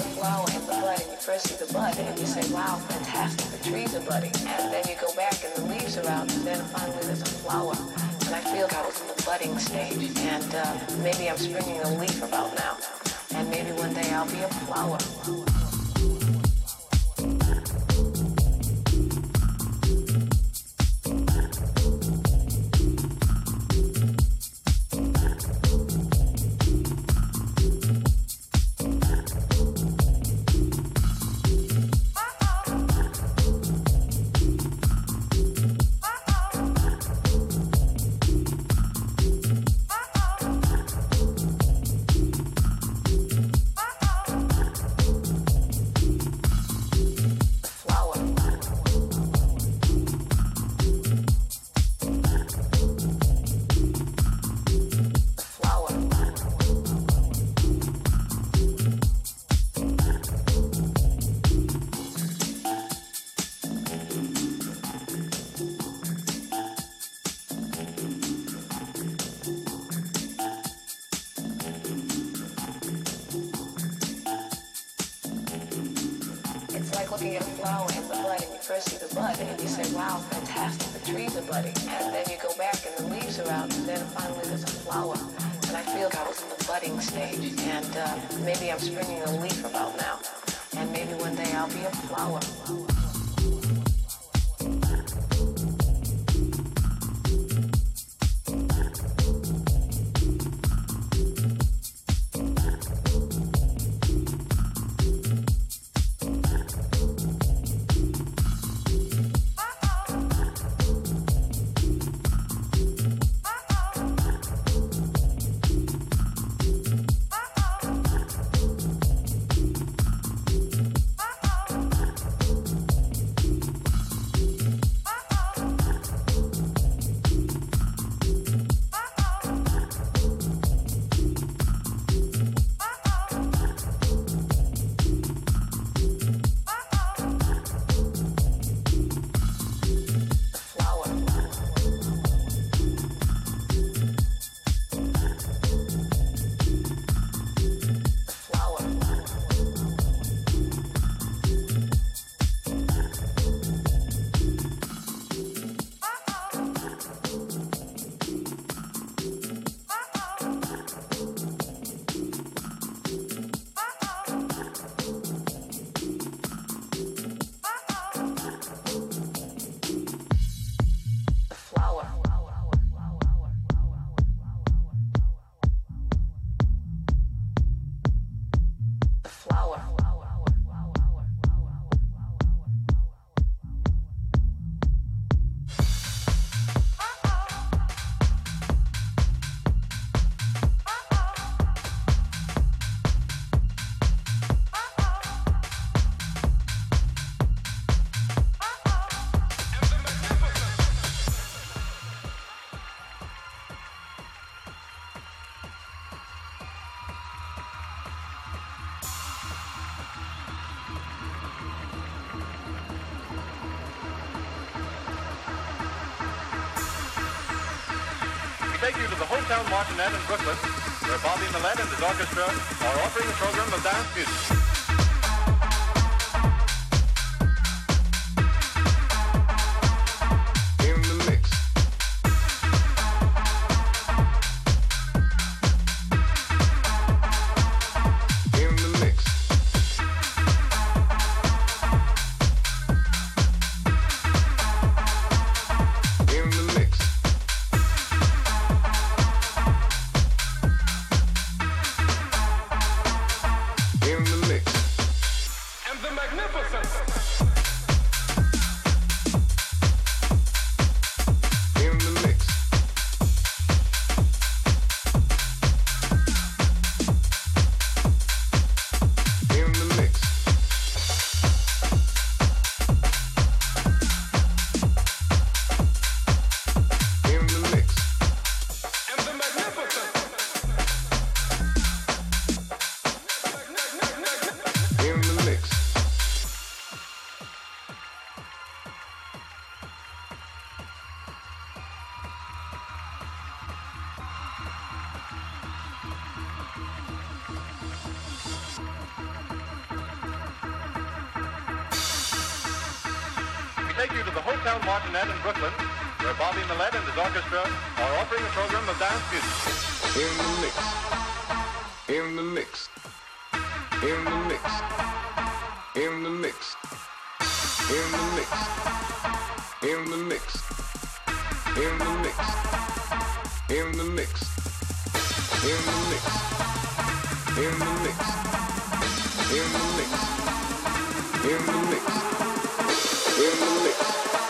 a flower in the bud and you first see the bud and you say, wow, fantastic, the trees are budding. And then you go back and the leaves are out and then finally there's a flower. And I feel like I was in the budding stage and uh, maybe I'm springing a leaf about now. And maybe one day I'll be a flower. Martinet in Brooklyn, where Bobby Millett and his orchestra are offering a program of dance music. Here in the mix. Here in the mix. Here in the mix. Here in the mix. Here in the mix. Here in the mix. Here in the mix. Here in the mix.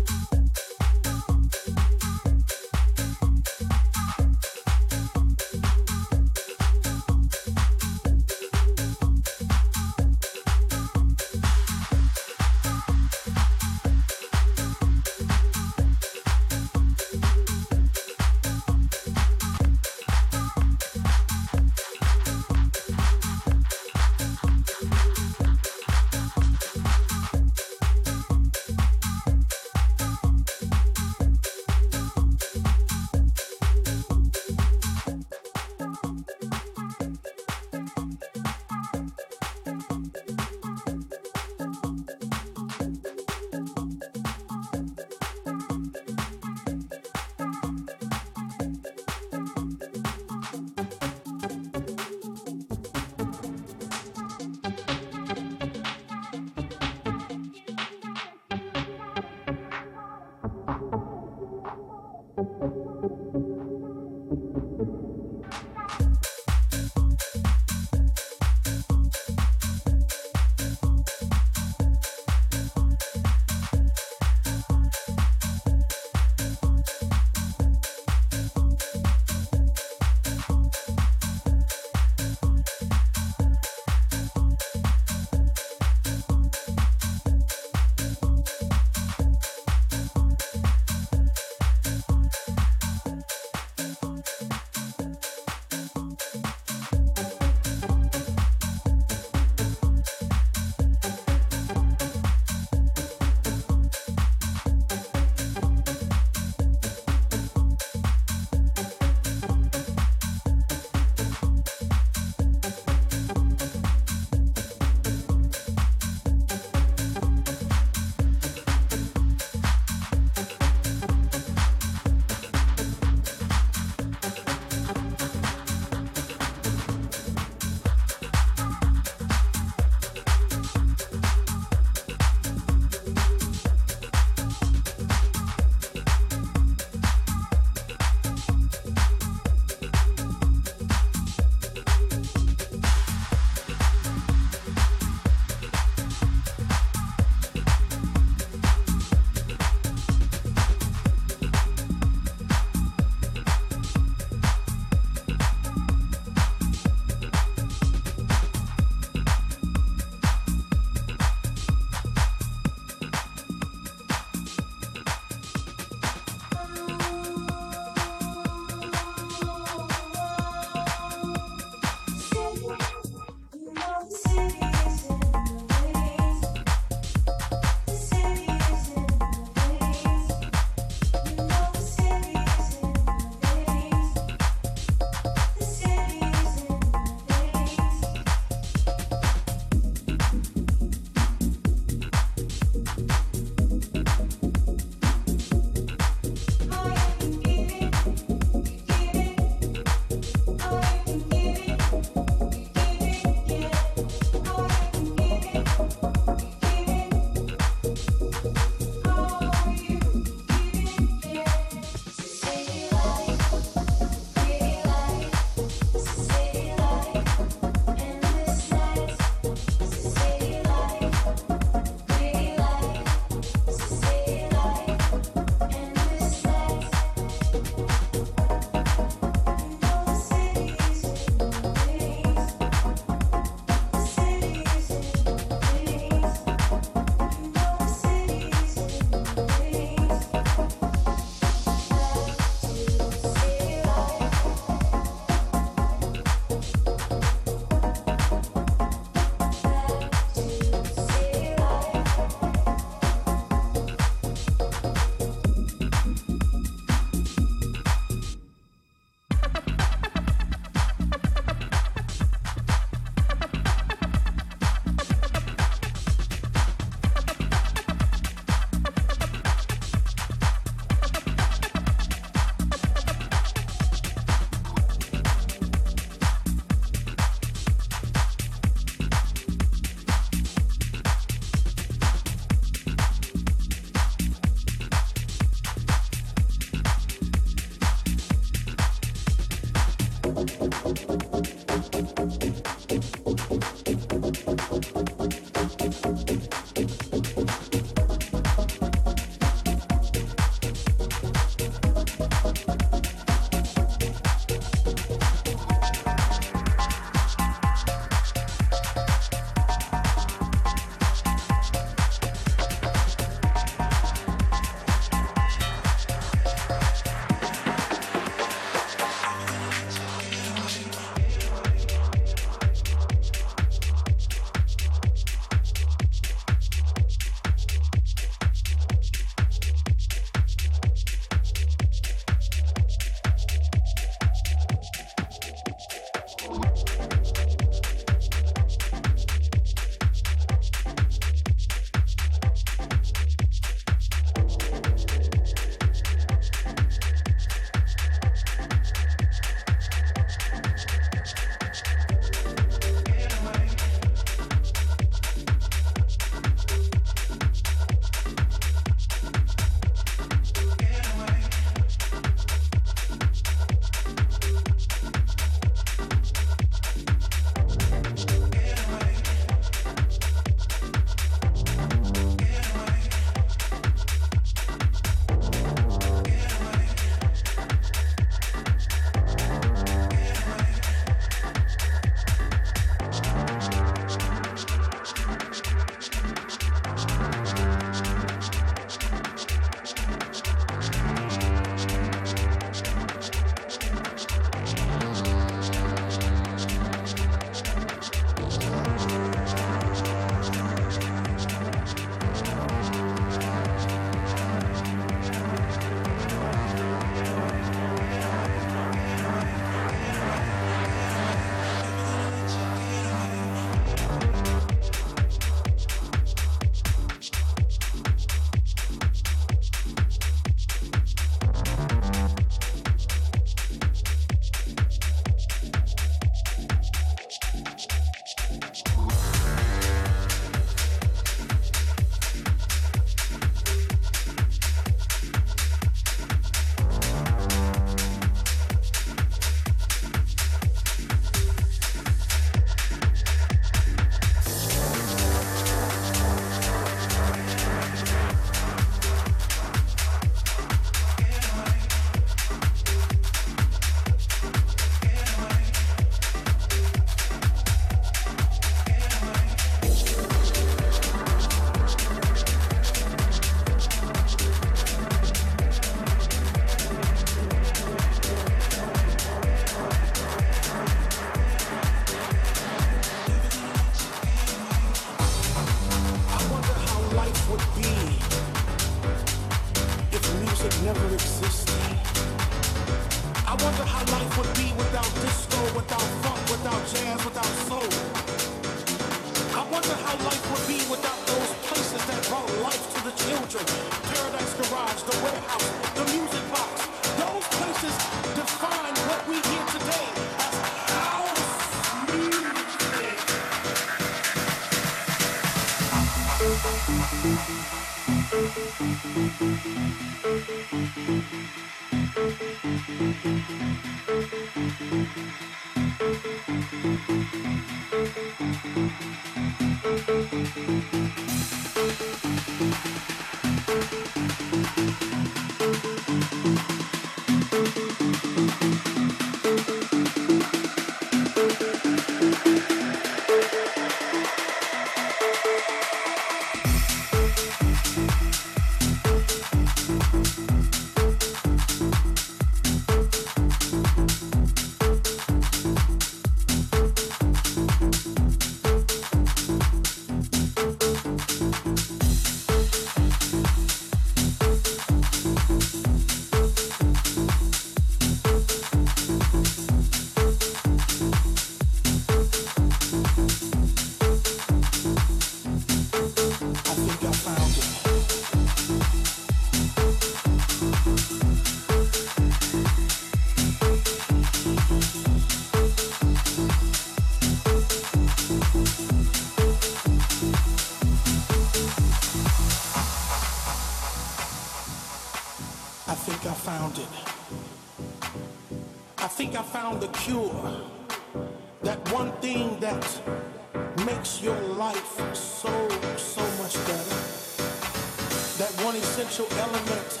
special element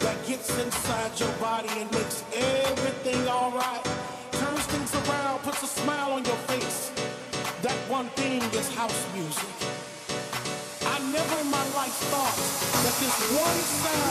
that gets inside your body and makes everything all right. Turns things around, puts a smile on your face. That one thing is house music. I never in my life thought that this one sound